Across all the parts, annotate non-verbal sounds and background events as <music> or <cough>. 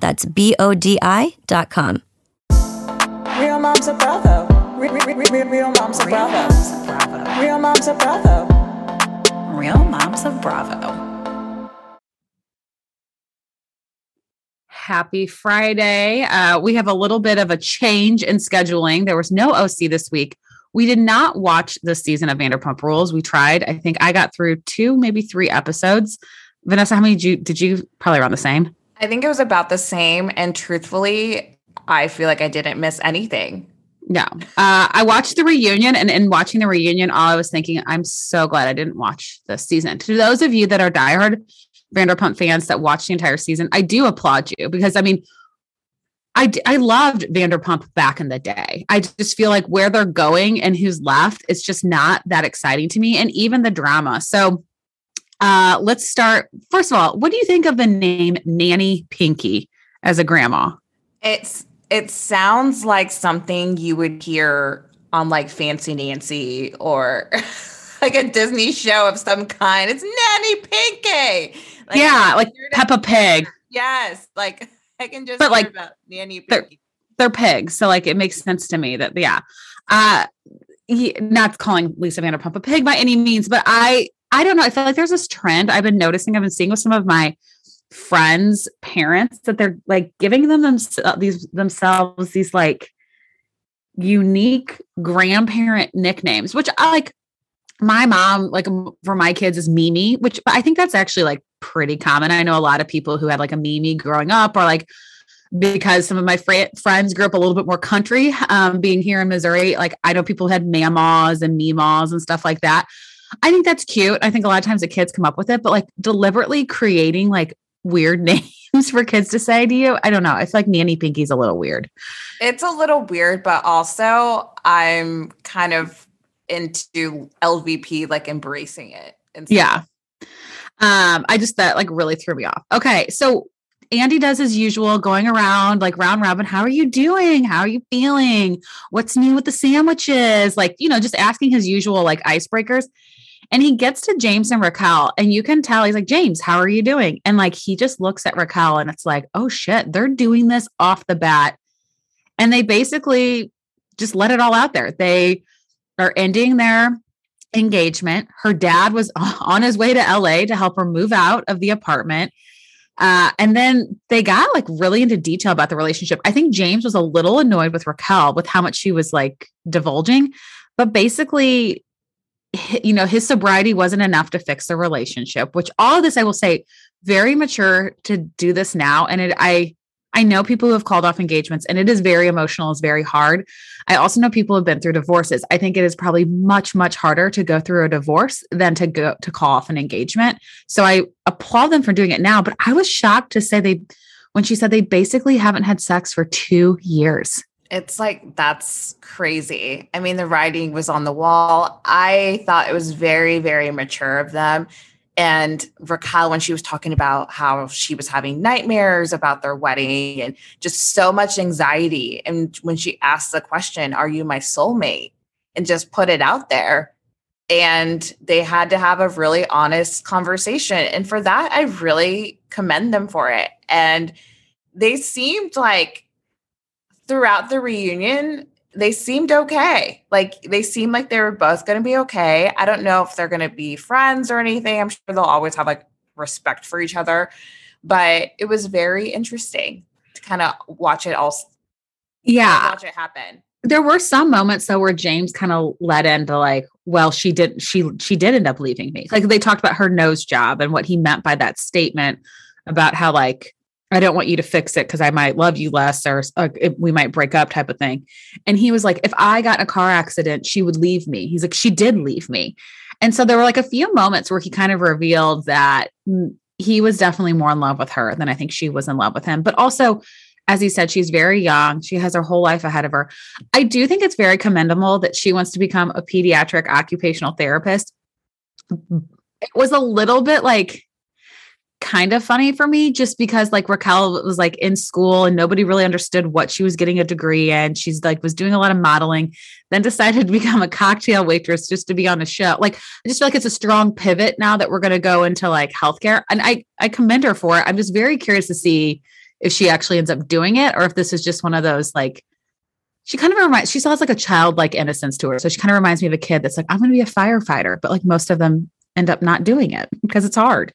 That's B O D I.com. Real moms of Bravo. Real, real, real, real moms of Bravo. Real moms of Bravo. Real Moms of Bravo. Happy Friday. Uh, we have a little bit of a change in scheduling. There was no OC this week. We did not watch this season of Vanderpump Rules. We tried. I think I got through two, maybe three episodes. Vanessa, how many did you, did you probably around the same? I think it was about the same. And truthfully, I feel like I didn't miss anything. No. Uh, I watched the reunion, and in watching the reunion, all I was thinking, I'm so glad I didn't watch this season. To those of you that are diehard Vanderpump fans that watched the entire season, I do applaud you because I mean, I, I loved Vanderpump back in the day. I just feel like where they're going and who's left, it's just not that exciting to me. And even the drama. So uh, let's start. First of all, what do you think of the name Nanny Pinky as a grandma? It's it sounds like something you would hear on like Fancy Nancy or <laughs> like a Disney show of some kind. It's Nanny Pinky. Like, yeah, like Peppa Pig. Yes, like I can just but like about Nanny they're, they're pigs, so like it makes sense to me that yeah. Uh, he, not calling Lisa Vanderpump a pig by any means, but I I don't know. I feel like there's this trend I've been noticing. I've been seeing with some of my friends' parents that they're like giving them, these themselves these like unique grandparent nicknames, which I like. My mom, like for my kids, is Mimi, which I think that's actually like pretty common. I know a lot of people who had like a Mimi growing up, or like because some of my fr- friends grew up a little bit more country, um, being here in Missouri. Like I know people had Mamaws and Meemaws and stuff like that. I think that's cute. I think a lot of times the kids come up with it, but like deliberately creating like weird <laughs> names for kids to say to you. I don't know. I feel like Nanny Pinky's a little weird. It's a little weird, but also I'm kind of into LVP, like embracing it. Stuff. Yeah. Um, I just that like really threw me off. Okay, so Andy does his usual going around like round robin. How are you doing? How are you feeling? What's new with the sandwiches? Like, you know, just asking his usual like icebreakers. And he gets to James and Raquel, and you can tell he's like, James, how are you doing? And like he just looks at Raquel and it's like, oh shit, they're doing this off the bat. And they basically just let it all out there. They are ending their engagement. Her dad was <laughs> on his way to LA to help her move out of the apartment. Uh, and then they got like really into detail about the relationship. I think James was a little annoyed with Raquel with how much she was like divulging, but basically, you know, his sobriety wasn't enough to fix the relationship, which all of this I will say very mature to do this now. And it, I, I know people who have called off engagements and it is very emotional, it's very hard. I also know people have been through divorces. I think it is probably much, much harder to go through a divorce than to go to call off an engagement. So I applaud them for doing it now. But I was shocked to say they, when she said they basically haven't had sex for two years. It's like that's crazy. I mean, the writing was on the wall. I thought it was very, very mature of them. And Raquel, when she was talking about how she was having nightmares about their wedding and just so much anxiety. And when she asked the question, Are you my soulmate? and just put it out there. And they had to have a really honest conversation. And for that, I really commend them for it. And they seemed like throughout the reunion, they seemed okay. Like they seemed like they were both going to be okay. I don't know if they're going to be friends or anything. I'm sure they'll always have like respect for each other, but it was very interesting to kind of watch it all Yeah. Watch it happen. There were some moments though where James kind of led into like, well, she did she she did end up leaving me. Like they talked about her nose job and what he meant by that statement about how like I don't want you to fix it because I might love you less or uh, we might break up type of thing. And he was like, if I got in a car accident, she would leave me. He's like, she did leave me. And so there were like a few moments where he kind of revealed that he was definitely more in love with her than I think she was in love with him. But also, as he said, she's very young. She has her whole life ahead of her. I do think it's very commendable that she wants to become a pediatric occupational therapist. It was a little bit like, kind of funny for me just because like Raquel was like in school and nobody really understood what she was getting a degree in. She's like was doing a lot of modeling, then decided to <laughs> become a cocktail waitress just to be on a show. Like I just feel like it's a strong pivot now that we're going to go into like healthcare and I I commend her for it. I'm just very curious to see if she actually ends up doing it or if this is just one of those like she kind of reminds she has like a childlike innocence to her. So she kind of reminds me of a kid that's like, I'm gonna be a firefighter, but like most of them end up not doing it because it's hard.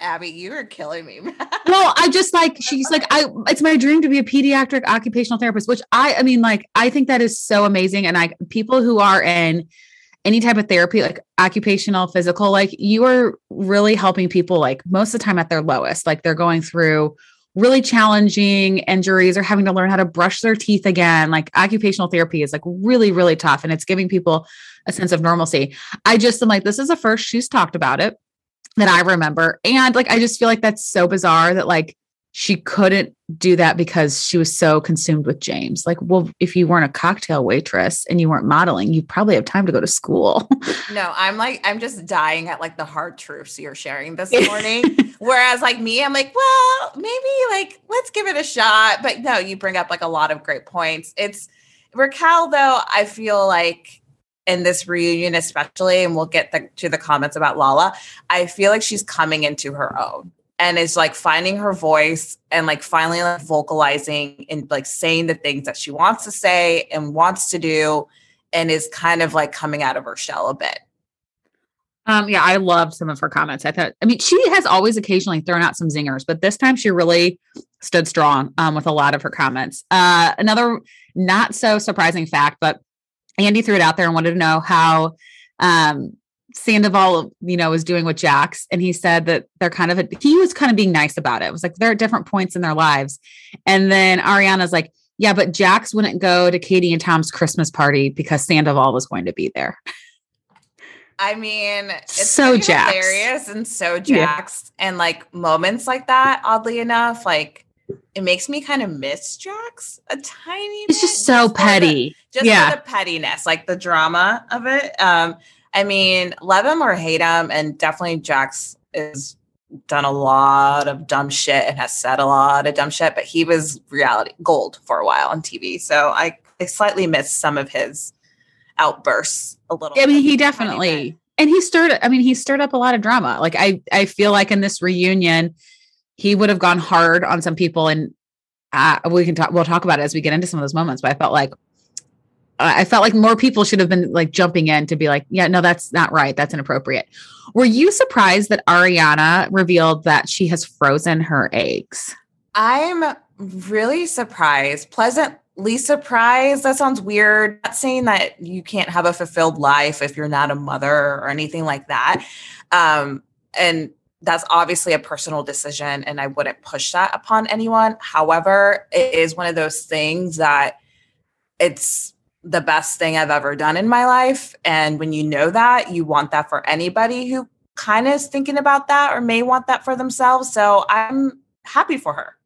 Abby, you are killing me. <laughs> well, I just like she's like I it's my dream to be a pediatric occupational therapist, which I I mean like I think that is so amazing and I people who are in any type of therapy like occupational physical like you are really helping people like most of the time at their lowest like they're going through really challenging injuries or having to learn how to brush their teeth again like occupational therapy is like really really tough and it's giving people a sense of normalcy i just am like this is the first she's talked about it that I remember. And like, I just feel like that's so bizarre that like she couldn't do that because she was so consumed with James. Like, well, if you weren't a cocktail waitress and you weren't modeling, you probably have time to go to school. <laughs> no, I'm like, I'm just dying at like the hard truths you're sharing this morning. <laughs> Whereas, like me, I'm like, well, maybe like let's give it a shot. But no, you bring up like a lot of great points. It's Raquel, though, I feel like in this reunion, especially, and we'll get the, to the comments about Lala, I feel like she's coming into her own and is like finding her voice and like finally like vocalizing and like saying the things that she wants to say and wants to do and is kind of like coming out of her shell a bit. Um, yeah, I loved some of her comments. I thought, I mean, she has always occasionally thrown out some zingers, but this time she really stood strong um, with a lot of her comments. Uh, another not so surprising fact, but Andy threw it out there and wanted to know how um, Sandoval, you know, was doing with Jax. And he said that they're kind of, a, he was kind of being nice about it. It was like they're at different points in their lives. And then Ariana's like, yeah, but Jax wouldn't go to Katie and Tom's Christmas party because Sandoval was going to be there. I mean, it's so Jax. hilarious and so Jax. Yeah. And like moments like that, oddly enough, like it makes me kind of miss Jax a tiny. It's just so just petty. The, just yeah. the pettiness, like the drama of it. Um, I mean, love him or hate him, and definitely Jax is done a lot of dumb shit and has said a lot of dumb shit, but he was reality gold for a while on TV. So I, I slightly miss some of his outbursts a little. I mean, he definitely and he stirred. I mean, he stirred up a lot of drama. Like I, I feel like in this reunion, he would have gone hard on some people and uh, we can talk we'll talk about it as we get into some of those moments but i felt like i felt like more people should have been like jumping in to be like yeah no that's not right. That's inappropriate. Were you surprised that ariana revealed that she has frozen her eggs? I'm really surprised pleasantly surprised. That sounds weird not saying that you can't have a fulfilled life if you're not a mother or anything like that. Um and that's obviously a personal decision and I wouldn't push that upon anyone. However, it is one of those things that it's the best thing I've ever done in my life. And when you know that, you want that for anybody who kind of is thinking about that or may want that for themselves. So I'm happy for her.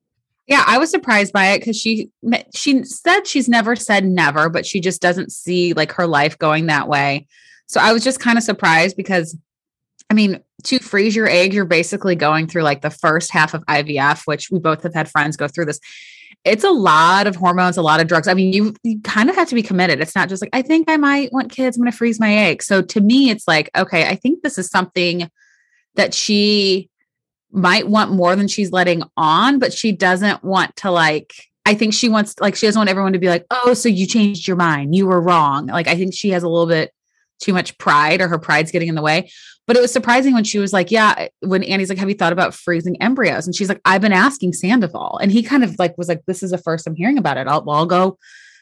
Yeah, I was surprised by it because she she said she's never said never, but she just doesn't see like her life going that way. So I was just kind of surprised because I mean, to freeze your egg, you're basically going through like the first half of IVF, which we both have had friends go through this. It's a lot of hormones, a lot of drugs. I mean, you, you kind of have to be committed. It's not just like, I think I might want kids. I'm going to freeze my egg. So to me, it's like, okay, I think this is something that she might want more than she's letting on, but she doesn't want to like, I think she wants, like, she doesn't want everyone to be like, oh, so you changed your mind. You were wrong. Like, I think she has a little bit too much pride or her pride's getting in the way. But it was surprising when she was like, Yeah, when Andy's like, Have you thought about freezing embryos? And she's like, I've been asking Sandoval. And he kind of like was like, This is the first I'm hearing about it. I'll, well, I'll go,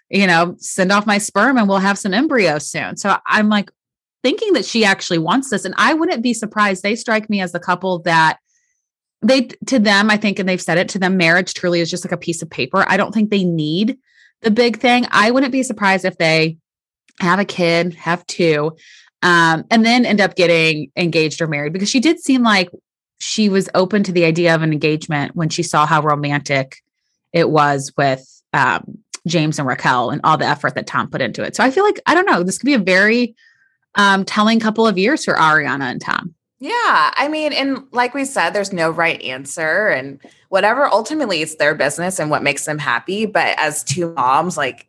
you know, send off my sperm and we'll have some embryos soon. So I'm like thinking that she actually wants this. And I wouldn't be surprised. They strike me as the couple that they to them, I think, and they've said it to them, marriage truly is just like a piece of paper. I don't think they need the big thing. I wouldn't be surprised if they have a kid, have two, um, and then end up getting engaged or married because she did seem like she was open to the idea of an engagement when she saw how romantic it was with um, James and Raquel and all the effort that Tom put into it. So I feel like, I don't know, this could be a very um, telling couple of years for Ariana and Tom. Yeah. I mean, and like we said, there's no right answer and whatever. Ultimately, it's their business and what makes them happy. But as two moms, like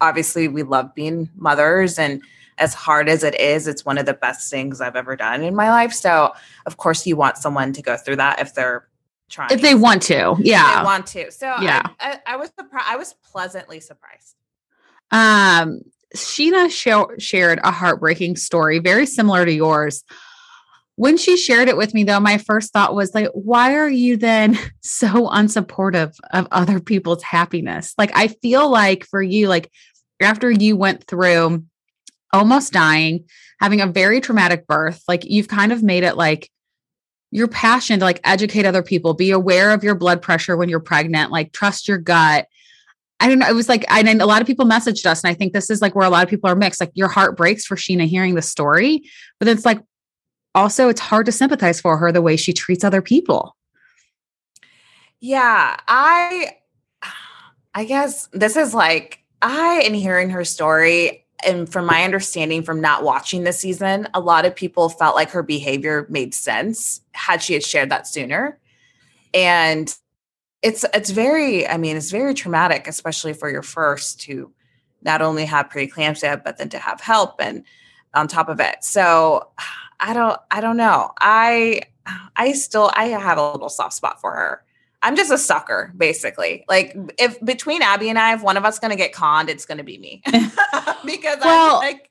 obviously we love being mothers and as hard as it is, it's one of the best things I've ever done in my life. So of course you want someone to go through that if they're trying. If they want to. Yeah. they want to. So yeah. I, I, I was surprised. I was pleasantly surprised. Um, Scheana sh- shared a heartbreaking story, very similar to yours. When she shared it with me, though, my first thought was like, why are you then <laughs> so unsupportive of other people's happiness? Like, I feel like for you, like after you went through almost dying, having a very traumatic birth, like you've kind of made it like your passion to like educate other people, be aware of your blood pressure when you're pregnant, like trust your gut. I don't know. It was like, I and a lot of people messaged us, and I think this is like where a lot of people are mixed. Like your heart breaks for Sheena hearing the story, but it's like, also it's hard to sympathize for her the way she treats other people. Yeah, I I guess this is like I in hearing her story and from my understanding from not watching the season, a lot of people felt like her behavior made sense had she had shared that sooner. And it's it's very I mean, it's very traumatic especially for your first to not only have preeclampsia but then to have help and on top of it. So I don't I don't know. I I still I have a little soft spot for her. I'm just a sucker, basically. Like if between Abby and I, if one of us gonna get conned, it's gonna be me. <laughs> <laughs> because well, I'm like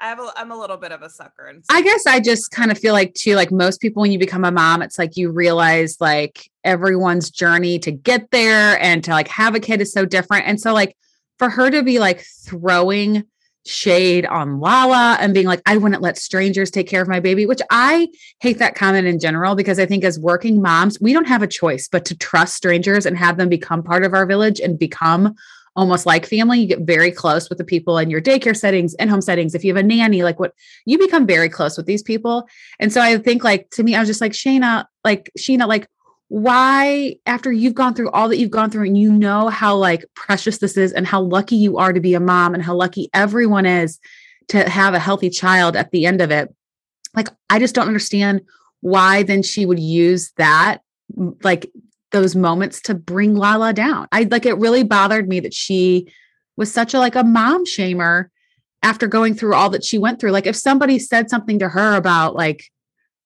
I have a, I'm a little bit of a sucker. And I guess I just kind of feel like too, like most people, when you become a mom, it's like you realize like everyone's journey to get there and to like have a kid is so different. And so like for her to be like throwing shade on Lala and being like, I wouldn't let strangers take care of my baby, which I hate that comment in general because I think as working moms, we don't have a choice but to trust strangers and have them become part of our village and become almost like family. You get very close with the people in your daycare settings and home settings. If you have a nanny, like what you become very close with these people. And so I think like to me, I was just like, Shayna, like Scheana, like why after you've gone through all that you've gone through and you know how like precious this is and how lucky you are to be a mom and how lucky everyone is to have a healthy child at the end of it like i just don't understand why then she would use that like those moments to bring lala down. I like it really bothered me that she was such a like a mom shamer after going through all that she went through. Like if somebody said something to her about like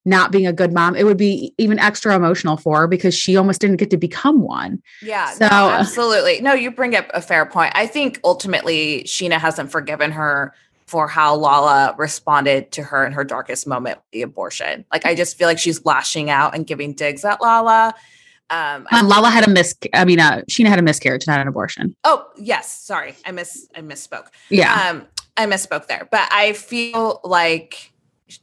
not being a good mom, it would be even extra emotional for her because she almost didn't get to become one. Yeah, so no, absolutely. No, you bring up a fair point. I think ultimately Sheena hasn't forgiven her for how Lala responded to her in her darkest moment, the abortion. Like I just feel like she's lashing out and giving digs at Lala. Um, um Lala had a mis. I mean, uh, Scheana had a miscarriage, not an abortion. Oh yes, sorry, I miss. I misspoke. Yeah, um, I misspoke there. But I feel like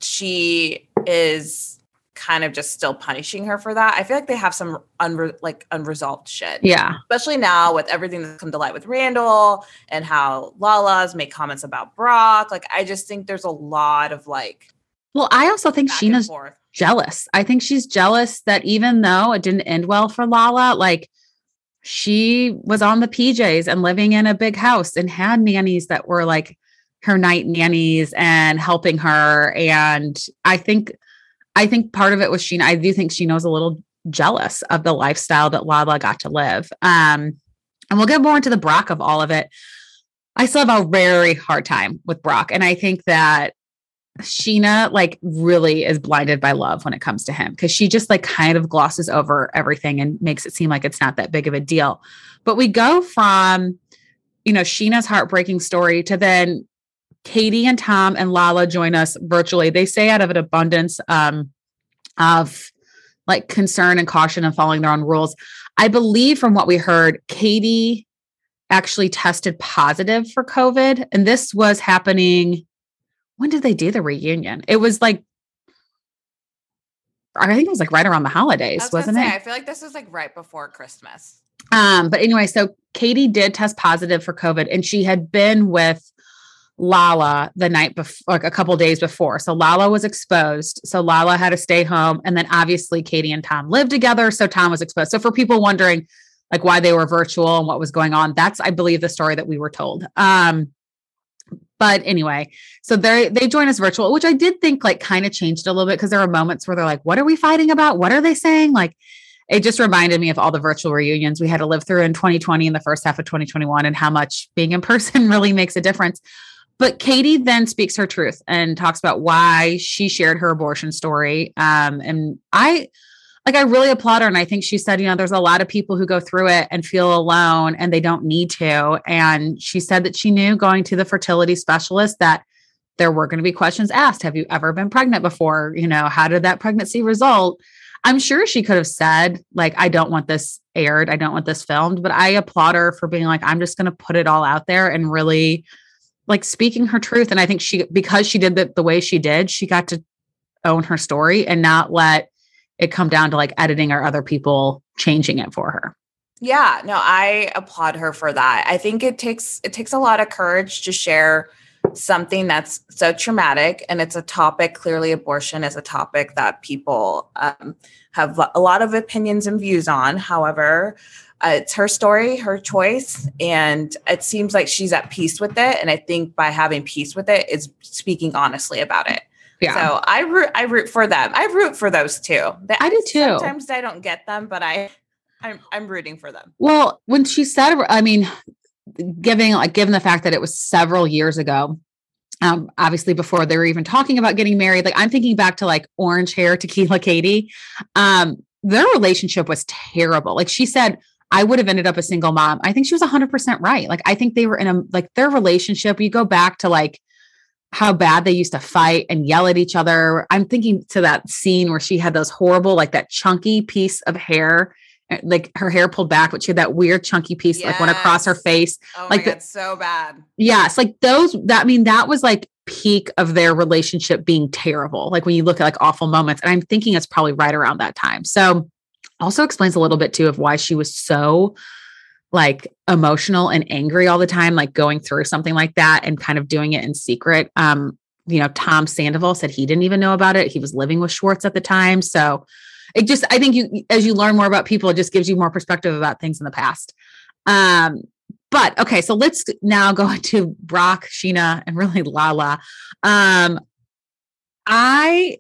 she is kind of just still punishing her for that. I feel like they have some unre- like unresolved shit. Yeah. Especially now with everything that's come to light with Randall and how Lala's made comments about Brock. Like I just think there's a lot of like Well, I also think Scheana's jealous. I think she's jealous that even though it didn't end well for Lala, like she was on the PJs and living in a big house and had nannies that were like her night nannies and helping her. And I think, I think part of it was she, I do think she knows a little jealous of the lifestyle that Lala got to live. Um, and we'll get more into the Brock of all of it. I still have a very hard time with Brock. And I think that Sheena like really is blinded by love when it comes to him because she just like kind of glosses over everything and makes it seem like it's not that big of a deal. But we go from, you know, Sheena's heartbreaking story to then Katie and Tom and Lala join us virtually. They say out of an abundance um, of like concern and caution and following their own rules. I believe from what we heard, Katie actually tested positive for COVID. And this was happening. When did they do the reunion? It was like, I think it was like right around the holidays, was wasn't say, it? I feel like this was like right before Christmas. Um, but anyway, so Katie did test positive for COVID and she had been with Lala the night before, like a couple days before. So Lala was exposed. So Lala had to stay home. And then obviously Katie and Tom lived together. So Tom was exposed. So for people wondering like why they were virtual and what was going on, that's, I believe, the story that we were told. Um, but anyway, so they they join us virtual, which I did think like kind of changed a little bit because there were moments where they're like, "What are we fighting about? What are they saying?" Like, it just reminded me of all the virtual reunions we had to live through in 2020 and the first half of 2021, and how much being in person <laughs> really makes a difference. But Katie then speaks her truth and talks about why she shared her abortion story. Um, and I like I really applaud her. And I think she said, you know, there's a lot of people who go through it and feel alone and they don't need to. And she said that she knew going to the fertility specialist that there were going to be questions asked. Have you ever been pregnant before? You know, how did that pregnancy result? I'm sure she could have said, like, I don't want this aired. I don't want this filmed. But I applaud her for being like, I'm just going to put it all out there and really like speaking her truth. And I think she, because she did it the way she did, she got to own her story and not let it come down to like editing or other people changing it for her. Yeah, no, I applaud her for that. I think it takes it takes a lot of courage to share something that's so traumatic and it's a topic clearly abortion is a topic that people um, have a lot of opinions and views on. However uh, it's her story her choice and it seems like she's at peace with it and i think by having peace with it is speaking honestly about it. Yeah. so i root i root for them. I root for those two. They- I do too. sometimes i don't get them but i i'm, I'm rooting for them. Well, when she said, I mean, giving like given the fact that it was several years ago, um, obviously before they were even talking about getting married, like I'm thinking back to like orange hair tequila Katie. Um, their relationship was terrible. Like she said, I would have ended up a single mom. I think she was 100% right. Like I think they were in a like their relationship. You go back to like how bad they used to fight and yell at each other. I'm thinking to that scene where she had those horrible, like that chunky piece of hair, like her hair pulled back, but she had that weird chunky piece like went across her face. oh Like the- so bad Yes, like those that I mean that was like peak of their relationship being terrible. Like when you look at like awful moments and I'm thinking it's probably right around that time. So also explains a little bit too of why she was so like emotional and angry all the time like going through something like that and kind of doing it in secret. Um you know, Tom Sandoval said he didn't even know about it. He was living with Schwartz at the time. So it just I think you as you learn more about people it just gives you more perspective about things in the past. Um but okay, so let's now go <laughs> into Brock, Sheena, and really Lala. Um, I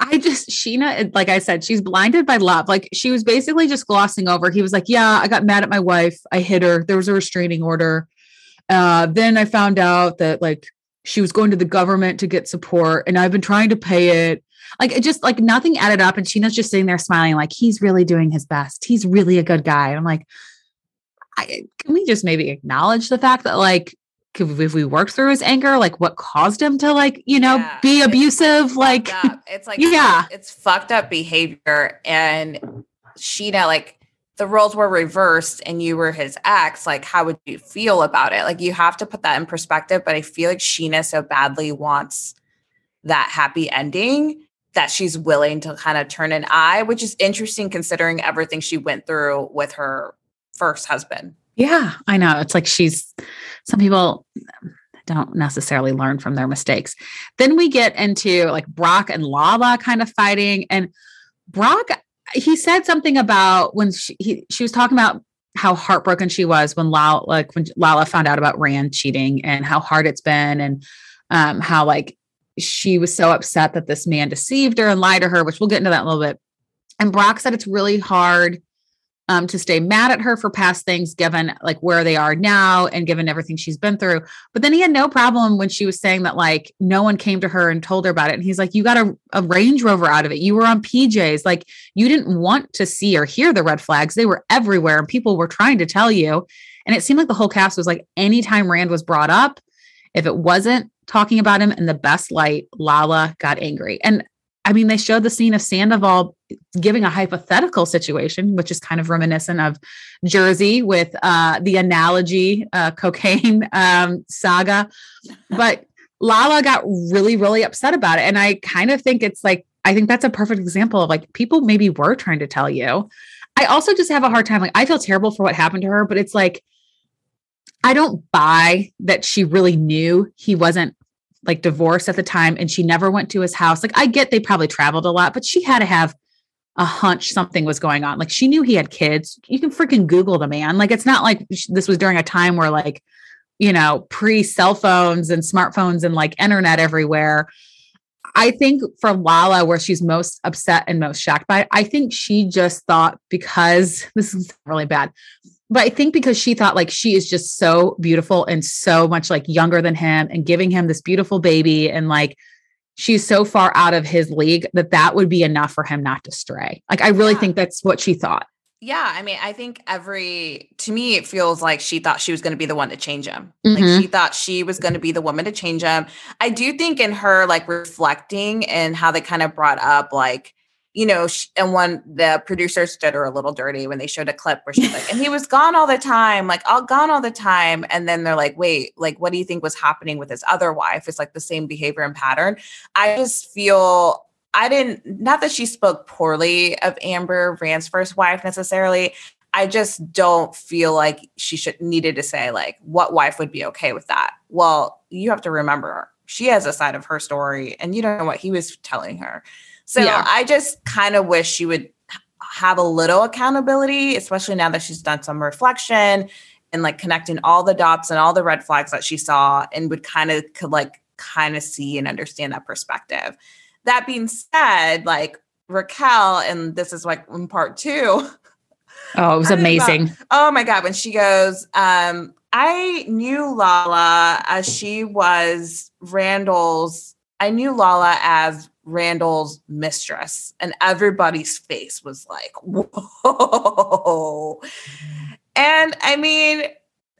I just Sheena, like I said, she's blinded by love. Like she was basically just glossing over. He was like, Yeah, I got mad at my wife. I hit her. There was a restraining order. Uh, then I found out that like she was going to the government to get support, and I've been trying to pay it. Like it just like nothing added up. And Sheena's just sitting there smiling, like he's really doing his best. He's really a good guy. And I'm like, I, can we just maybe acknowledge the fact that like if we worked through his anger, like what caused him to like you know Yeah, be abusive? Like it's like <laughs> Yeah. it's fucked up behavior and sheena like the roles were reversed and you were his ex like how would you feel about it like you have to put that in perspective but i feel like sheena so badly wants that happy ending that she's willing to kind of turn an eye which is interesting considering everything she went through with her first husband yeah, I know. It's like she's some people don't necessarily learn from their mistakes. Then we get into like Brock and Lala kind of fighting, and Brock he said something about when she he, she was talking about how heartbroken she was when Lala like when Lala found out about Rand cheating and how hard it's been and um how like she was so upset that this man deceived her and lied to her, which we'll get into that in a little bit. And Brock said it's really hard um, to stay mad at her for past things, given like where they are now and given everything she's been through. But then he had no problem when she was saying that like no one came to her and told her about it. And he's like, You got a, a Range Rover out of it. You were on PJs. Like you didn't want to see or hear the red flags. They were everywhere and people were trying to tell you. And it seemed like the whole cast was like, anytime Rand was brought up, if it wasn't talking about him in the best light, Lala got angry. And I mean, they showed the scene of Sandoval giving a hypothetical situation, which is kind of reminiscent of Jersey with uh, the analogy uh, cocaine <laughs> um, saga. But Lala got really, really upset about it. And I kind of think it's like, I think that's a perfect example of like people maybe were trying to tell you. I also just have a hard time. Like, I feel terrible for what happened to her, but it's like, I don't buy that she really knew he wasn't like divorced at the time and she never went to his house. Like I get they probably traveled a lot, but she had to have a hunch something was going on. Like she knew he had kids. You can freaking Google the man. Like it's not like this was during a time where like, you know, pre cell phones and smartphones and like internet everywhere. I think for Lala, where she's most upset and most shocked by it, I think she just thought because <laughs> this is really bad, but I think because she thought like she is just so beautiful and so much like younger than him and giving him this beautiful baby and like she's so far out of his league that that would be enough for him not to stray. Like I really yeah. think that's what she thought. Yeah, I mean, I think every to me it feels like she thought she was going to be the one to change him. Mm-hmm. Like she thought she was going to be the woman to change him. I do think in her like reflecting and how they kind of brought up like you know, she, and when the producers did her a little dirty when they showed a clip where she's like, and he was gone all the time, like all gone all the time. And then they're like, wait, like, what do you think was happening with his other wife? It's like the same behavior and pattern. I just feel I didn't, not that she spoke poorly of Ambyr Rand's first wife necessarily. I just don't feel like she should needed to say like what wife would be okay with that. Well, you have to remember she has a side of her story and you don't know what he was telling her. So yeah. I just kind of wish she would have a little accountability, especially now that she's done some reflection and like connecting all the dots and all the red flags that she saw and would kind of could like kind of see and understand that perspective. That being said, like Raquel, and this is like in part two. <laughs> Oh, it was amazing. About, oh my God. When she goes, um, I knew Lala as she was Randall's, I knew Lala as Randall's mistress, and everybody's face was like, whoa. And I mean,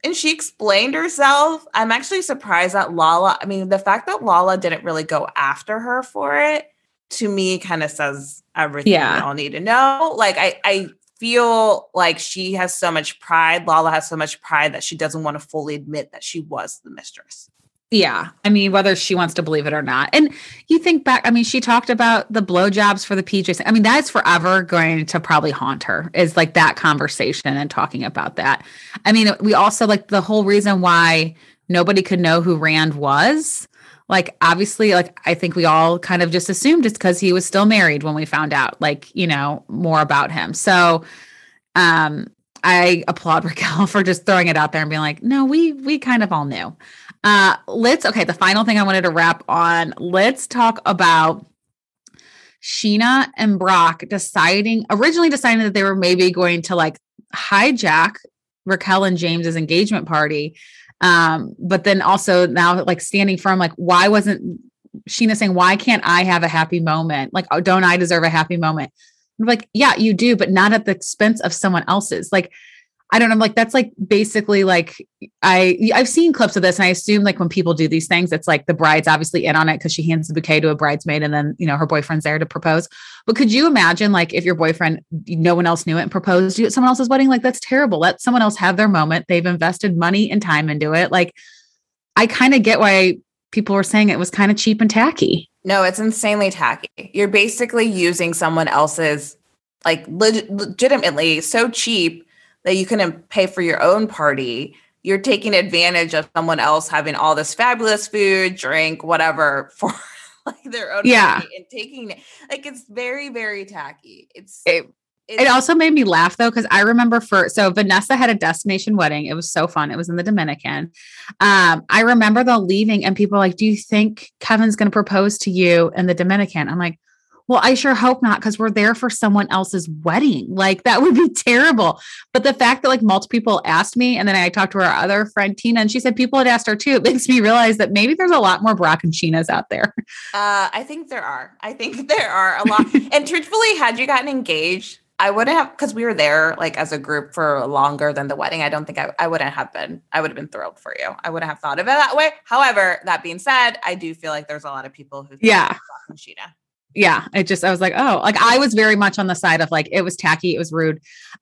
and she explained herself. I'm actually surprised that Lala, I mean, the fact that Lala didn't really go after her for it to me kind of says everything yeah. we all need to know. Like, I, I feel like she has so much pride. Lala has so much pride that she doesn't want to fully admit that she was the mistress. Yeah. I mean, whether she wants to believe it or not. And you think back, I mean, she talked about the blowjobs for the PJs. I mean, that's forever going to probably haunt her is like that conversation and talking about that. I mean, we also like the whole reason why nobody could know who Rand was. Like, obviously, like, I think we all kind of just assumed it's because he was still married when we found out, like, you know, more about him. So, um, I applaud <laughs> Raquel for just throwing it out there and being like, no, we we kind of all knew. Uh, let's okay. The final thing I wanted to wrap on. Let's talk about Sheena and Brock deciding originally deciding that they were maybe going to like hijack Raquel and James's engagement party. Um, but then also now like standing firm, like why wasn't Sheena saying, why can't I have a happy moment? Like, oh, don't I deserve a happy moment? I'm like, yeah, you do, but not at the expense of someone else's. Like, I don't know. I'm like, that's like basically like I I've seen clips of this and I assume like when people do these things, it's like the bride's obviously in on it because she hands the bouquet to a bridesmaid and then you know her boyfriend's there to propose. But could you imagine like if your boyfriend, no one else knew it and proposed you at someone else's wedding? Like that's terrible. Let someone else have their moment. They've invested money and time into it. Like I kind of get why people were saying it was kind of cheap and tacky. No, it's insanely tacky. You're basically using someone else's like leg- legitimately so cheap that you couldn't pay for your own party you're taking advantage of someone else having all this fabulous food drink whatever <laughs> for like their own yeah. and taking it. Like it's very very tacky. It's it, it also made me laugh though because i remember for so vanessa had a destination wedding. It was so fun. It was in the dominican. Um i remember the leaving and people like do you think kevin's going to propose to you in the dominican? I'm like well, I sure hope not because we're there for someone else's wedding. Like that would be <laughs> terrible. But the fact that like multiple people asked me, and then I talked to our other friend Tina, and she said people had asked her too. <laughs> It makes me realize that maybe there's a lot more Brock and Scheanas out there. <laughs> Uh, I think there are. I think there are a lot. and truthfully, had you gotten engaged I wouldn't have because we were there like as a group for longer than the wedding. I don't think I, I wouldn't have been. I would have been thrilled for you. I wouldn't have thought of it that way. However, that being said, I do feel like there's a lot of people who Yeah. Sheena. Yeah it just i was like oh like i was very much on the side of like it was tacky it was rude.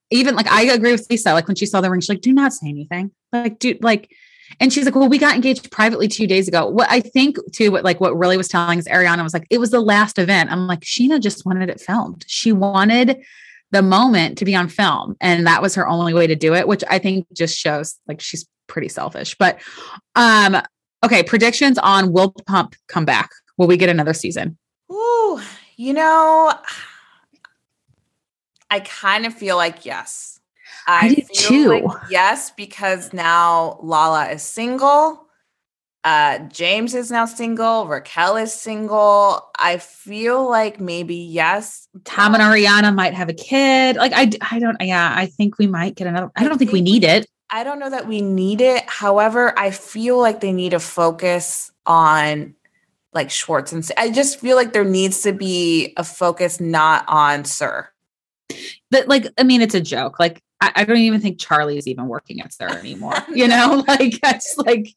Even like i agree with lisa like when she saw the ring she's like do not say anything. Like dude like and she's like well we got engaged privately two days ago. What i think too what like what really was telling is ariana was like it was the last event. I'm like sheena just wanted it filmed. She wanted the moment to be on film and that was her only way to do it which i think just shows like she's pretty selfish but um okay predictions on will pump come back will we get another season you know, I kind of feel like yes. I do feel too. like yes, because now Lala is single. Uh, James is now single. Raquel is single. I feel like maybe yes. Tom and Ariana might have a kid. Like I, I don't. Yeah, I think we might get another. I I don't think think we- need it. I don't know that we need it. However, I feel like they need to focus on like Schwartz and I just feel like there needs to be a focus not on SUR. But like, I mean, it's a joke. Like, I, I don't even think Charli is even working at SUR anymore. <laughs> You know, <laughs> like that's like.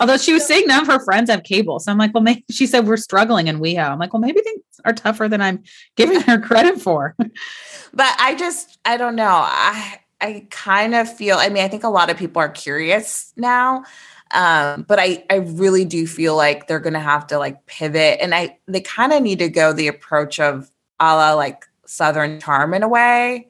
Although she was saying none of her friends have cable, so I'm like, well, maybe she said we're struggling in WeHo. I'm like, well, maybe things are tougher than I'm giving her credit for. <laughs> but I just I don't know. I I kind of feel I mean I think a lot of people are curious now. Um, but I I really do feel like they're gonna have to like pivot and I they kind of need to go the approach of a la like Southern Charm in a way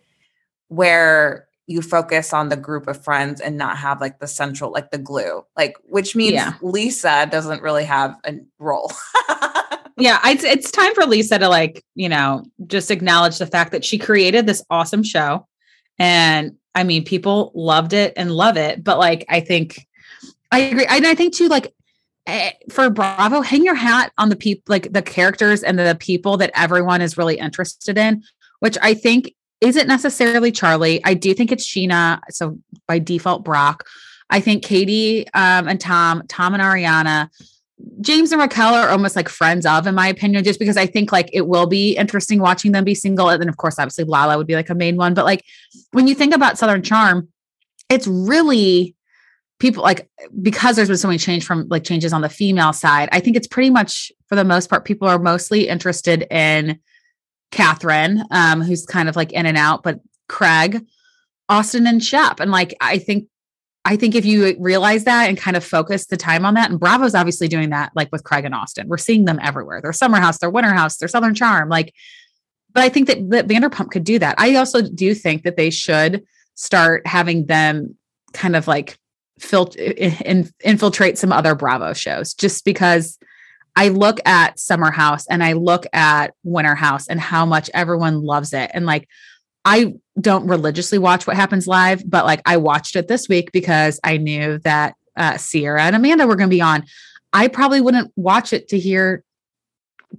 where you focus on the group of friends and not have like the central like the glue like which means Yeah. Lisa doesn't really have a role. <laughs> yeah, it's it's time for Lisa to like, you know, just acknowledge the fact that she created this awesome show. And I mean, people loved it and love it, but like I think I agree. And I think too, like eh, for Bravo, hang your hat on the people, like the characters and the people that everyone is really interested in, which I think isn't necessarily Charli. I do think it's Sheena. So by default, Brock. I think Katie um, and Tom, Tom and Ariana, James and Raquel are almost like friends of, in my opinion, just because I think like it will be interesting watching them be single. And then, of course, obviously Lala would be like a main one. But like when you think about Southern Charm, it's really people like because there's been so many change from like changes on the female side. I think it's pretty much for the most part, people are mostly interested in Kathryn, um, who's kind of like in and out, but Craig, Austin, and Shep. And like I think I think if you realize that and kind of focus the time on that, and Bravo's obviously doing that, like with Craig and Austin, we're seeing them everywhere. Their summer house, their winter house, their southern charm. Like, but I think that, that Vanderpump could do that. I also do think that they should start having them kind of like filter in, infiltrate some other Bravo shows, just because I look at Summer House and I look at Winter House and how much everyone loves it. And like, I don't religiously watch what happens live, but like I watched it this week because I knew that uh, Ciara and Amanda were going to be on. I probably wouldn't watch it to hear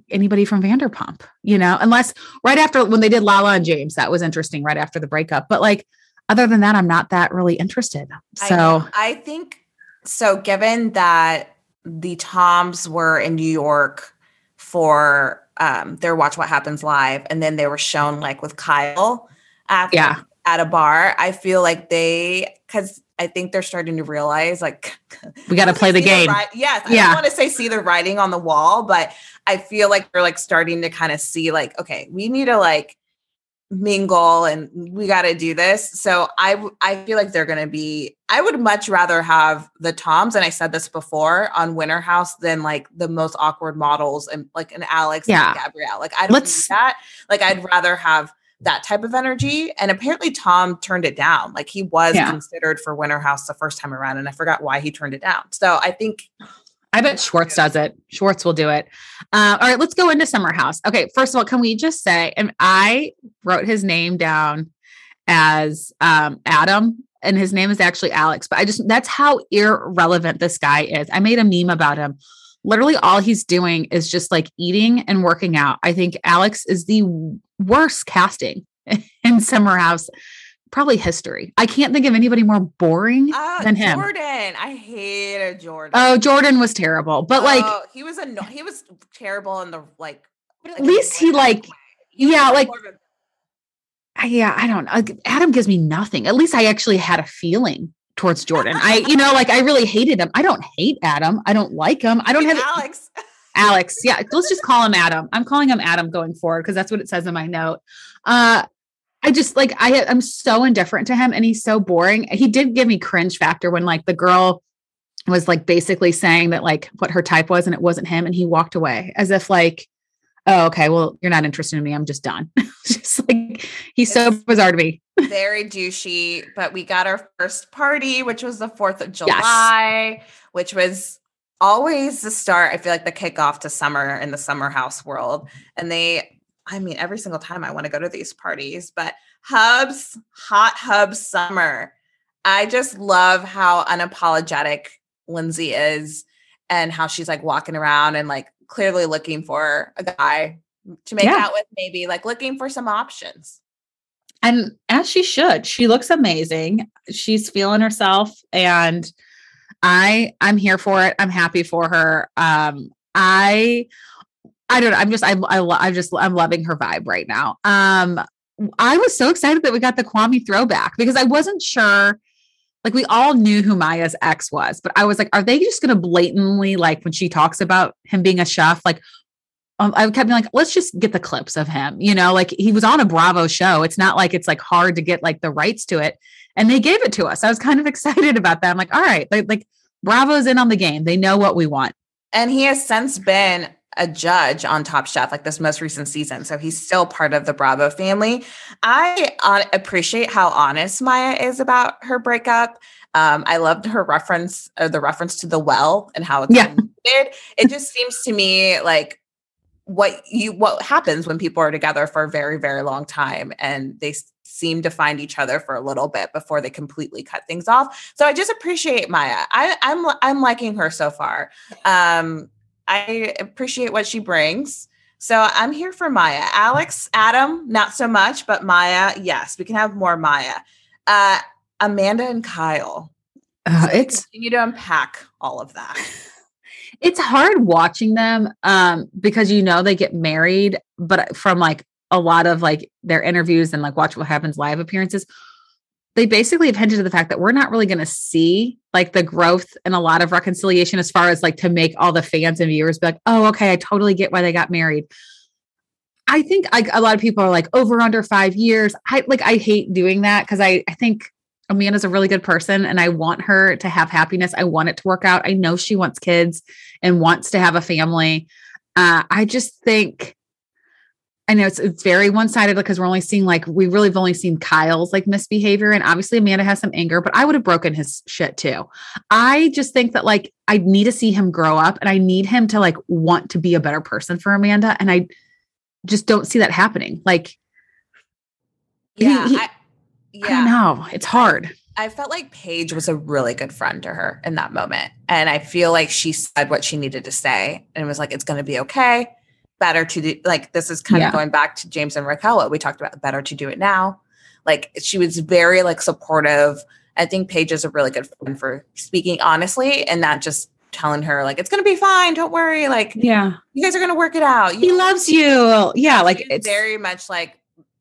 anybody from Vanderpump, you know, unless right after when they did Lala and James, that was interesting right after the breakup. But like, other than that, I'm not that really interested. So know. I, think so. Given that the Toms were in New York for um, their Watch What Happens live, and then they were shown like with Kyle at Yeah. at a bar, I feel like they because I think they're starting to realize like we got to play the game. ri- yes, I Yeah. don't want to say see the writing on the wall, but I feel like they're like starting to kind of see like, okay, we need to like mingle and we got to do this. So I I feel like they're going to be. I would much rather have the Toms, and I said this before on Winter House than like the most awkward models and like an Alex Yeah. and Gabrielle. Like I don't Let's, that. Like I'd rather have that type of energy. And apparently Tom turned it down. Like he was Yeah. considered for Winter House the first time around, and I forgot why he turned it down. So I think I bet Schwartz does it. Schwartz will do it. Uh, all right, let's go into Summer House. Okay, first of all, can we just say, and I wrote his name down as um, Adam, and his name is actually Alex, but I just, that's how irrelevant this guy is. I made a meme about him. Literally, all he's doing is just like eating and working out. I think Alex is the worst casting <laughs> in Summer House, probably history. I can't think of anybody more boring uh, than him. Jordan. I hated Jordan. Oh, Jordan was terrible, but like, Oh, he was a he was terrible in the like. At least he, like- yeah, like- I, yeah, I don't know. Adam gives me nothing. At least I actually had a feeling towards Jordan. I, you know, like I really hated him. I don't hate Adam. I don't like him. I don't have Alex. Alex. Yeah, let's just call him Adam. I'm calling him Adam going forward because that's what it says in my note. Uh, I just like I I'm so indifferent to him and he's so boring. He did give me cringe factor when like the girl was like basically saying that like what her type was and it wasn't him and he walked away as if like oh okay well you're not interested in me I'm just done. <laughs> just like he's so bizarre to me. very douchey, but we got our first party, which was the 4th of July, which was always the start. I feel like the kickoff to summer in the summer house world. And they, I mean, every single time I want to go to these parties, but Hubs, Hot hub Summer. I just love how unapologetic Lindsay is and how she's like walking around and like clearly looking for a guy to make Yeah. out with, maybe like looking for some options. And as she should, she looks amazing. She's feeling herself and I I'm here for it. I'm happy for her. Um I I don't know. I'm just I, I, I'm just I'm loving her vibe right now. Um I was so excited that we got the Kwame throwback because I wasn't sure like we all knew who Mya's ex was, but I was like, are they just going to blatantly like when she talks about him being a chef, like um, I kept being like, let's just get the clips of him. You know, like he was on a Bravo show. It's not like it's like hard to get like the rights to it, and they gave it to us. I was kind of <laughs> excited about that. I'm like, all right, like, like Bravo's in on the game. They know what we want. And he has since been a judge on Top Chef, like this most recent season. So he's still part of the Bravo family. I uh, appreciate how honest Mya is about her breakup. Um, I loved her reference, or the reference to the well and how it's Yeah. It just seems to me like what you what happens when people are together for a very very long time and they seem to find each other for a little bit before they completely cut things off. So I just appreciate Mya. I, I'm I'm liking her so far. Um, I appreciate what she brings. So I'm here for Mya. Alex, Adam, not so much, but Mya, yes, we can have more Mya. Uh, Amanda and Kyle. Uh, So it's continue to unpack all of that. <laughs> it's hard watching them um because you know they get married but from like a lot of like their interviews and like watch what happens live appearances they basically have hinted to the fact that we're not really going to see like the growth and a lot of reconciliation as far as like to make all the fans and viewers be like oh okay i totally get why they got married. I think like a lot of people are like over under five years. I like i hate doing that because i i think amanda's a really good person and i want her to have happiness. I want it to work out. I know she wants kids and wants to have a family. Uh, i just think I know it's it's very one sided because we're only seeing like we really have only seen Kyle's like misbehavior, and obviously Amanda has some anger, but I would have broken his shit too. I just think that like I need to see him grow up, and I need him to like want to be a better person for Amanda, and I just don't see that happening. Like He- Yeah. he- I, I don't yeah. know, it's hard. I felt like Paige was a really good friend to her in that moment. And I feel like she said what she needed to say and was like, it's going to be okay. Better to do, like, this is kind Yeah. of going back to James and Raquel, what we talked about, better to do it now. Like, she was very, like, supportive. I think Paige is a really good friend for speaking honestly and not just telling her, like, it's going to be fine. Don't worry. Like, Yeah, you guys are going to work it out. he You- loves you. Yeah, like it's very much like,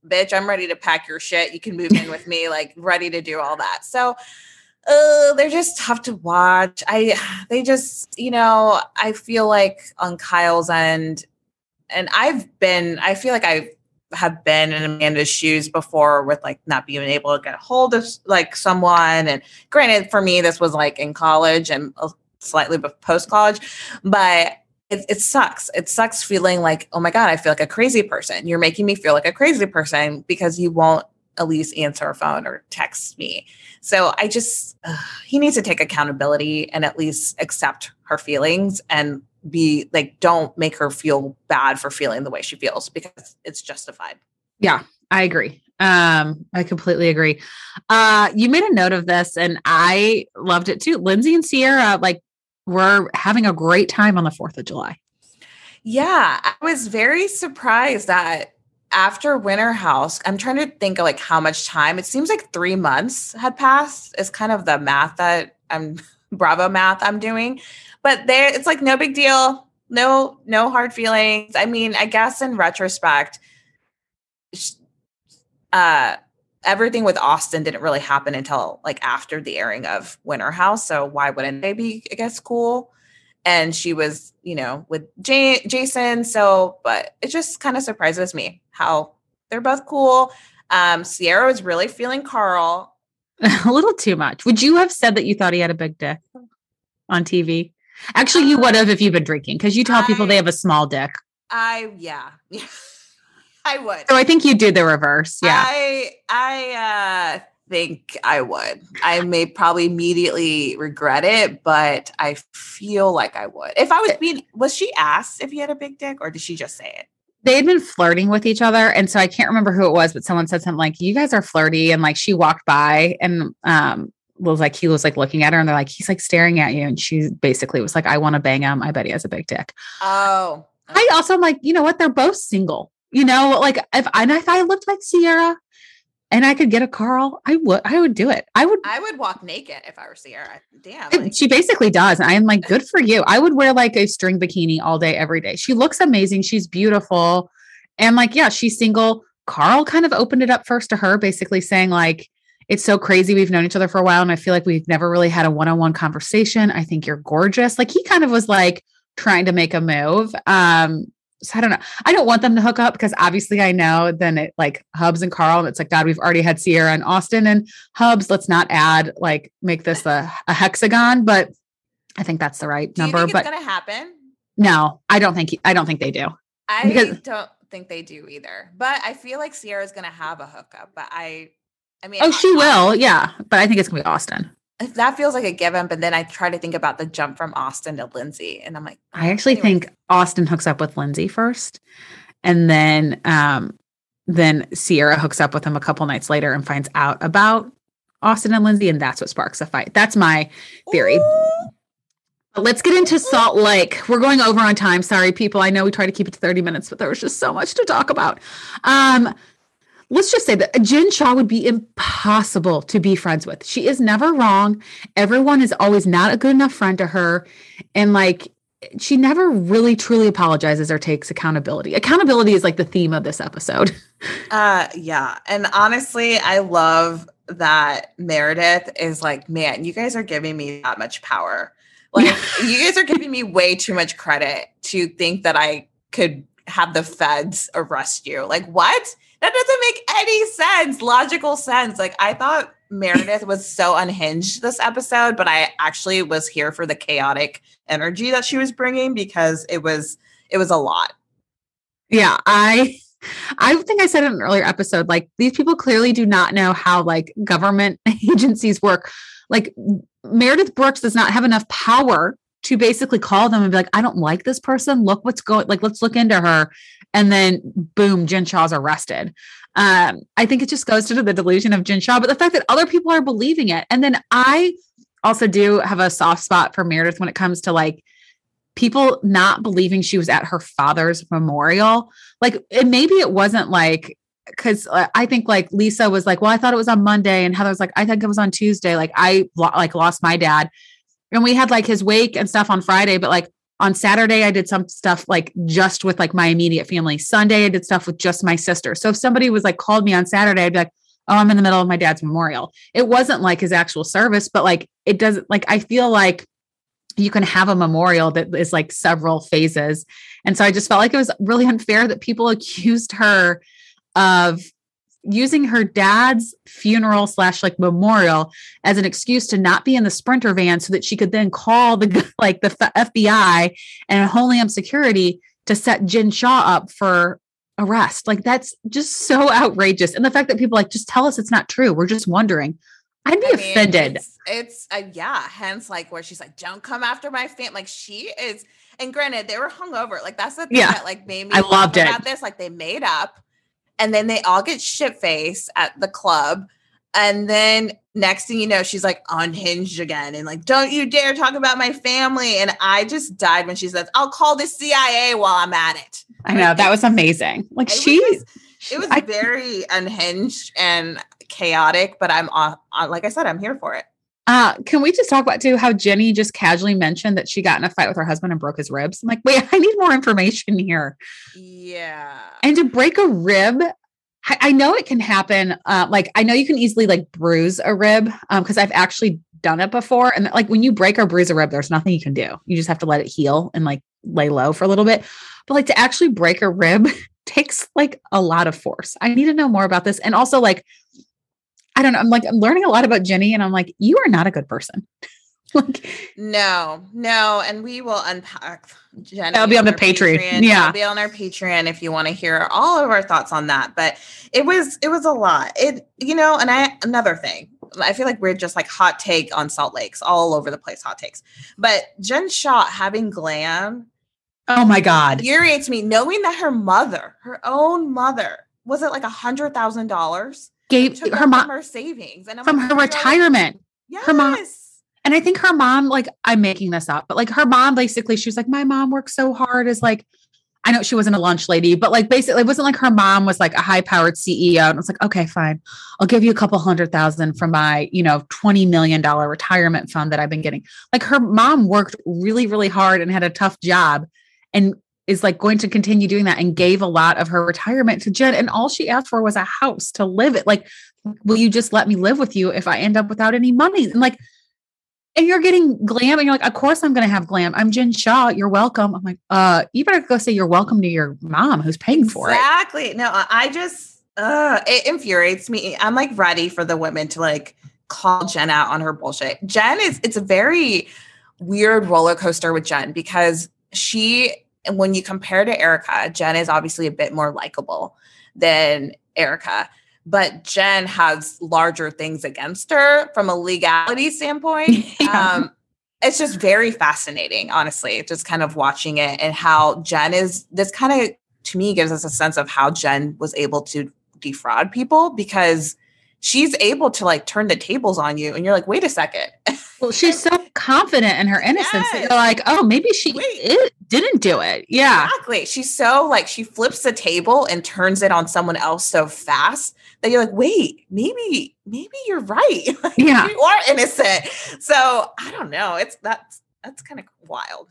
bitch, I'm ready to pack your shit. You can move in with me, like ready to do all that. So uh, they're just tough to watch. I they just, you know, I feel like on Kyle's end, and I've been, I feel like I have been in Amanda's shoes before with like not being able to get a hold of like someone. And granted, for me, this was like in college and uh, slightly post college, but it, it sucks. It sucks feeling like, oh my God, I feel like a crazy person. You're making me feel like a crazy person because you won't at least answer a phone or text me. So I just, uh, he needs to take accountability and at least accept her feelings and be like, don't make her feel bad for feeling the way she feels because it's justified. Yeah, I agree. Um, I completely agree. Uh, you made a note of this, and I loved it too. Lindsay and Ciara, like, were having a great time on the Fourth of July. Yeah, I was very surprised that after Winter House, I'm trying to think of like how much time. It seems like three months had passed. Is kind of the math that I'm <laughs> Bravo math I'm doing, but there it's like no big deal. No, no hard feelings. I mean, I guess in retrospect, uh everything with Austin didn't really happen until like after the airing of Winter House. So why wouldn't they be, I guess, cool? And she was, you know, with Jason. So, but it just kind of surprises me how they're both cool. Um, Ciara was really feeling Carl. <laughs> a little too much. Would you have said that you thought he had a big dick on TV? Actually, you would have if you've been drinking because you tell people they have a small dick. I yeah, <laughs> I would. So I think you do the reverse. Yeah. I I uh think I would. I may probably immediately regret it, but I feel like I would. If I was being was she asked if he had a big dick or did she just say it? they had been flirting with each other and so i can't remember who it was but someone said something like you guys are flirty and like she walked by and um was like he was like looking at her and they're like he's like staring at you and she basically was like i want to bang him i bet he has a big dick Oh. i also am like you know what they're both single you know like if I, and if i looked like Ciara and i could get a carl i would i would do it i would I would walk naked if I were Ciara. Damn. Like, she basically does. And I'm like, good for you. I would wear like a string bikini all day, every day. She looks amazing. She's beautiful. And like, yeah, she's single. Carl kind of opened it up first to her, basically saying, like, it's so crazy. We've known each other for a while. And I feel like we've never really had a one on one conversation. I think you're gorgeous. Like, he kind of was like trying to make a move. Um, so I don't know. I don't want them to hook up because obviously I know then it like Hubs and Carl. And it's like, God, we've already had Ciara and Austin and Hubs. Let's not add like make this a, a hexagon, but I think that's the right do you number. think But it's gonna happen? no, I don't think I don't think they do. I Because- don't think they do either. But I feel like Ciara's gonna have a hookup. But I I mean Oh, I- she will, yeah. But I think it's gonna be Austin. if that feels like a given, but then I try to think about the jump from Austin to Lindsay, and I'm like, I actually Anyway. think Austin hooks up with Lindsay first, and then um then Ciara hooks up with him a couple nights later and finds out about Austin and Lindsay, and that's what sparks the fight. That's my theory. "Ooh." Let's get into Salt Lake. We're going over on time. Sorry, people. I know we try to keep it to 30 minutes, but there was just so much to talk about. Um, let's just say that Jen Shah would be impossible to be friends with. She is never wrong. Everyone is always not a good enough friend to her. And like, she never really truly apologizes or takes accountability. Accountability is like the theme of this episode. <laughs> Uh yeah. And honestly, I love that Meredith is like, man, you guys are giving me that much power. Like <laughs> you guys are giving me way too much credit to think that I could have the feds arrest you. Like what? That doesn't make any sense, logical sense. Like I thought Meredith was so unhinged this episode, but I actually was here for the chaotic energy that she was bringing because it was it was a lot. Yeah, I I think I said in an earlier episode, like these people clearly do not know how like government <laughs> agencies work. Like Meredith Brooks does not have enough power to basically call them and be like, I don't like this person. Look what's going like, let's look into her. And then boom, Jen Shah's arrested. Um, I think it just goes to the delusion of Jen Shah, but the fact that other people are believing it. And then I also do have a soft spot for Meredith when it comes to like people not believing she was at her father's memorial like and maybe it wasn't like because I think like Lisa was like, well, I thought it was on Monday, and Heather was like, I think it was on Tuesday. Like I like lost my dad, and we had like his wake and stuff on Friday, but like on Saturday I did some stuff like just with like my immediate family. Sunday I did stuff with just my sister. So if somebody was like called me on Saturday, I'd be like, oh, I'm in the middle of my dad's memorial. It wasn't like his actual service, but like it doesn't like I feel like you can have a memorial that is like several phases. And so I just felt like it was really unfair that people <laughs> accused her of using her dad's funeral slash like memorial as an excuse to not be in the sprinter van so that she could then call the <laughs> like the FBI and Homeland Security to set Jen Shah up for arrest. Like that's just so <laughs> outrageous. And the fact that people like just tell us it's not true. We're just wondering. I'd be I mean, offended. It's, it's uh, yeah. Hence, like where she's like, "Don't come after my fam." Like she is. And granted, they were hungover. Like that's the thing Yeah. that like made me. I loved it. about this. Like they made up, and then they all get shit faced at the club, and then next thing you know, she's like unhinged again, and like, "Don't you dare talk about my family!" And I just died when she says, "I'll call the CIA while I'm at it." I know that was amazing. Like It was she, It was I- very unhinged and chaotic, but I'm on. Like I said, I'm here for it. Uh, can we just talk about too how Jennie just casually mentioned that she got in a fight with her husband and broke his ribs? I'm like, wait, <laughs> I need more information here. Yeah. And to break a rib, I, I know it can happen. Uh, like I know you can easily like bruise a rib um because I've actually done it before. And like when you break or bruise a rib, there's nothing you can do. You just have to let it heal and like lay low for a little bit. But like to actually break a rib <laughs> takes like a lot of force. I need to know more about this. And also like I don't know. I'm like I'm learning a lot about Jennie, and I'm like, you are not a good person. <laughs> like No, no, and we will unpack. Jennie That'll be on the our Patreon. Yeah. it'll be on our Patreon if you want to hear all of our thoughts on that. But it was it was a lot. It you know, and I another thing. I feel like we're just like hot take on Salt Lakes, all over the place, hot takes. But Jen Shah having glam oh my god, infuriates me, knowing that her mother, her own mother, was it like a hundred thousand dollars? Gave her mom her savings and I'm from like, her oh "You're- retirement. Yes. her mom- And I think her mom, like, I'm making this up, but like her mom basically, she was like, My mom worked so hard as like, I know she wasn't a lunch lady, but like basically, it wasn't like her mom was like a high powered CEO. And I was like, Okay, fine. I'll give you a couple hundred thousand from my, you know, $20 million retirement fund that I've been getting. Like her mom worked really, really hard and had a tough job and is like going to continue doing that and gave a lot of her retirement to Jen. And all she asked for was a house to live it. Like, will you just let me live with you if I end up without any money? And like, and you're getting glam and you're like, of course I'm going to have glam. I'm Jen Shah. You're welcome. I'm like, uh, you better go say you're welcome to your mom who's paying for it. Exactly. No, I just uh it infuriates me. I'm like ready for the women to like call Jen out on her bullshit. Jen is it's a very weird roller coaster with Jen because she when you compare to Erica, Jen is obviously a bit more likable than Erica. But Jen has larger things against her from a legality standpoint. <laughs> Yeah. Um, it's just very fascinating, honestly, just kind of watching it and how Jen is this kind of to me gives us a sense of how Jen was able to defraud people because she's able to like turn the tables on you and you're like, wait a second. <laughs> Well, she's so confident in her innocence that Yes. you're like, oh, maybe she it didn't do it. Yeah. Exactly. She's so like she flips the table and turns it on someone else so fast that you're like, wait, maybe, maybe you're right. <laughs> Like, Yeah. You are innocent. So I don't know. It's that's that's kind of wild.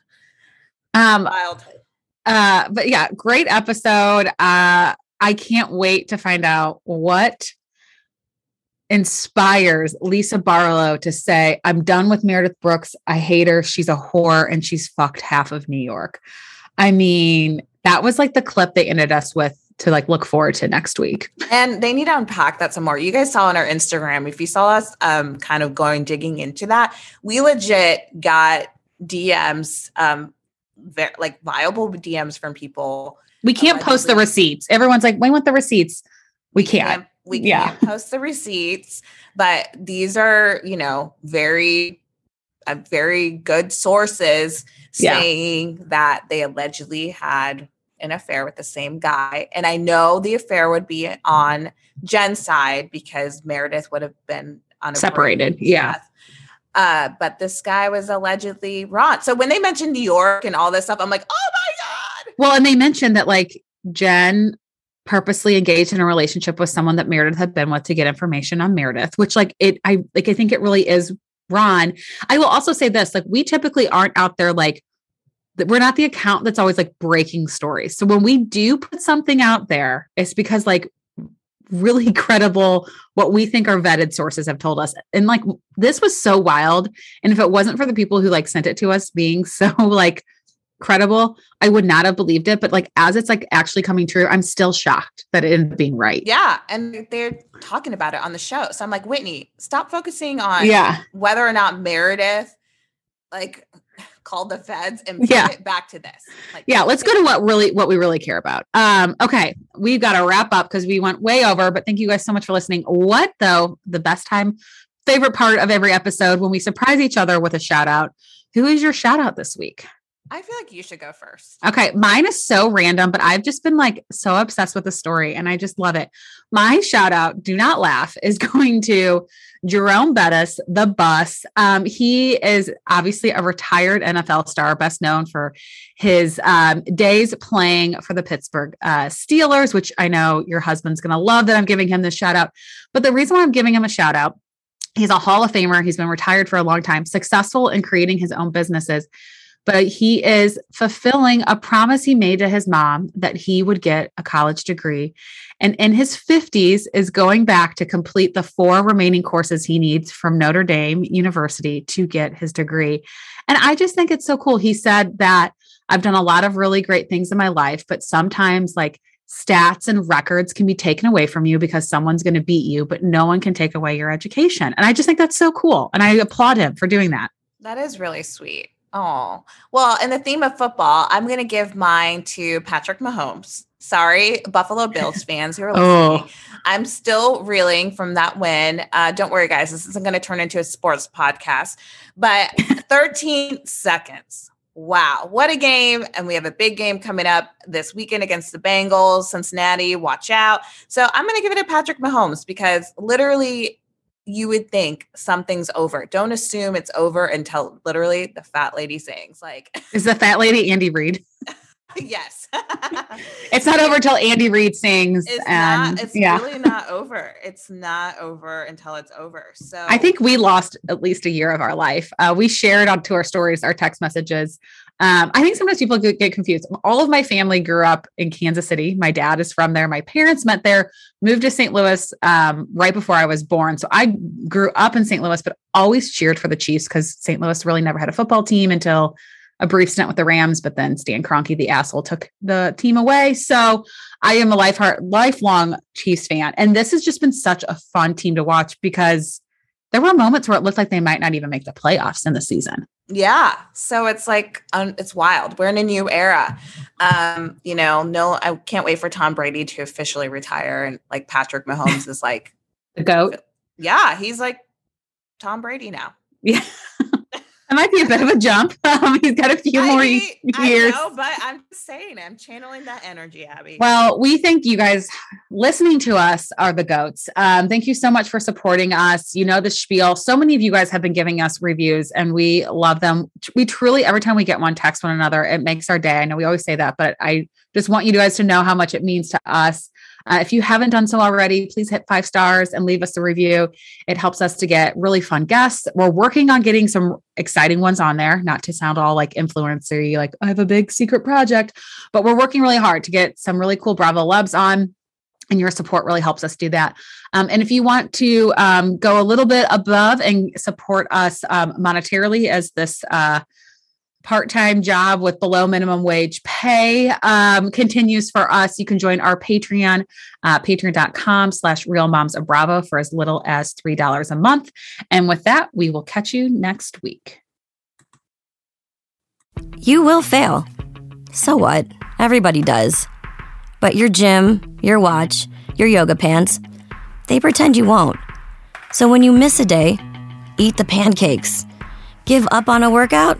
Um, Wild. uh, but yeah, great episode. Uh, I can't wait to find out what inspires Lisa Barlow to say, I'm done with Meredith Brooks. I hate her. She's a whore and she's fucked half of New York. I mean, that was like the clip they ended us with to like look forward to next week. And they need to unpack that some more. You guys saw on our Instagram, if you saw us um kind of going digging into that, we legit got DMs, um ve- like viable DMs from people. We can't post the receipts. Everyone's like, we want the receipts. We can't. We Yeah. can't post the receipts, but these are, you know, very uh, very good sources Yeah. saying that they allegedly had an affair with the same guy. And I know the affair would be on Jen's side because Meredith would have been on a Separated, yeah. Uh, but this guy was allegedly Ron. So when they mentioned New York and all this stuff, I'm like, oh my God. Well, and they mentioned that like Jen purposely engaged in a relationship with someone that Meredith had been with to get information on Meredith, which like it I like I think it really is Ron. I will also say this, like we typically aren't out there like we're not the account that's always like breaking stories. So when we do put something out there, it's because like really <laughs> credible what we think are vetted sources have told us. And like this was so wild. And if it wasn't for the people who like sent it to us being <laughs> so like credible, I would not have believed it. But like as it's like actually coming true, I'm still shocked that it ended up being right. Yeah. And they're talking about it on the show. So I'm like, Whitney, stop focusing on Yeah. whether or not Meredith like <laughs> called the feds and Yeah. pivot back to this. Like, Yeah, let's go to what really what we really care about. Um, okay, we've got to wrap up because we went way over, but thank you guys so much for listening. What though, the best time, favorite part of every episode when we surprise each other with a shout out. Who is your shout out this week? I feel like you should go first. Okay, mine is so random, but I've just been like so obsessed with the story and I just love it. My shout out, do not laugh, <laughs> is going to Jerome Bettis, the bus. Um, he is obviously a retired NFL star, best known for his um, days playing for the Pittsburgh uh, Steelers, which I know your husband's going to love that I'm giving him this shout out. But the reason why I'm giving him a shout out, he's a Hall of Famer. He's been retired for a long time, successful in creating his own businesses. But he is fulfilling a promise he made to his mom that he would get a college degree. And in his 50s is going back to complete the four remaining courses he needs from Notre Dame University to get his degree. And I just think it's so cool. He said that I've done a lot of really great things in my life, but sometimes like stats and records can be taken away from you because someone's going to beat you, but no one can take away your education. And I just think that's so cool. And I applaud him for doing that. That is really sweet. Oh, well, in the theme of football, I'm going to give mine to Patrick Mahomes. Sorry, Buffalo Bills <laughs> fans who are listening. Oh. I'm still reeling from that win. Uh, don't worry, guys. This isn't going to turn into a sports podcast, but <laughs> 13 seconds. Wow, what a game. And we have a big game coming up this weekend against the Bengals, Cincinnati. Watch out. So I'm going to give it to Patrick Mahomes because literally you would think something's over. Don't assume it's over until literally the fat lady sings. Like, is the fat lady Andy Reid? <laughs> yes. it's not over till Andy Reid sings. It's and not, it's yeah. really not over. It's not over until it's over. So I think we lost at least a year of our life. Uh, we shared onto our stories, our text messages. Um, I think sometimes people get confused. All of my family grew up in Kansas City. My dad is from there. My parents met there, moved to St. Louis um, right before I was born. So I grew up in St. Louis, but always cheered for the Chiefs because St. Louis really never had a football team until a brief stint with the Rams, but then Stan Kroenke, the asshole, took the team away. So I am a life heart, lifelong Chiefs fan. And this has just been such a fun team to watch because there were moments where it looked like they might not even make the playoffs in the season. Yeah. So it's like, um, it's wild. We're in a new era. Um, you know, no, I can't wait for Tom Brady to officially retire. And like Patrick Mahomes is like <laughs> the GOAT. Yeah. He's like Tom Brady now. Yeah. That might be a bit of a jump. <laughs> Um, he's got a few I more years. I know, but I'm saying, I'm channeling that energy, Abby. Well, we think you guys listening to us are the goats. Um, thank you so much for supporting us. You know the spiel. So many of you guys have been giving us reviews, and we love them. We truly, every time we get one, text one another. It makes our day. I know we always say that, but I just want you guys to know how much it means to us. Uh, if you haven't done so already, please hit five stars and leave us a review. It helps us to get really fun guests. We're working on getting some exciting ones on there, not to sound all like influencery, like I have a big secret project, but we're working really hard to get some really cool Bravo Loves on and your support really helps us do that. Um, and if you want to um, go a little bit above and support us um, monetarily as this uh, part-time job with below minimum wage pay um, continues for us. You can join our patreon uh, patreon.com slash real moms of bravo for as little as three dollars a month. And with that we will catch you next week. You will fail. So what? Everybody does. But your gym your watch your yoga pants they pretend you won't. So when you miss a day eat the pancakes. Give up on a workout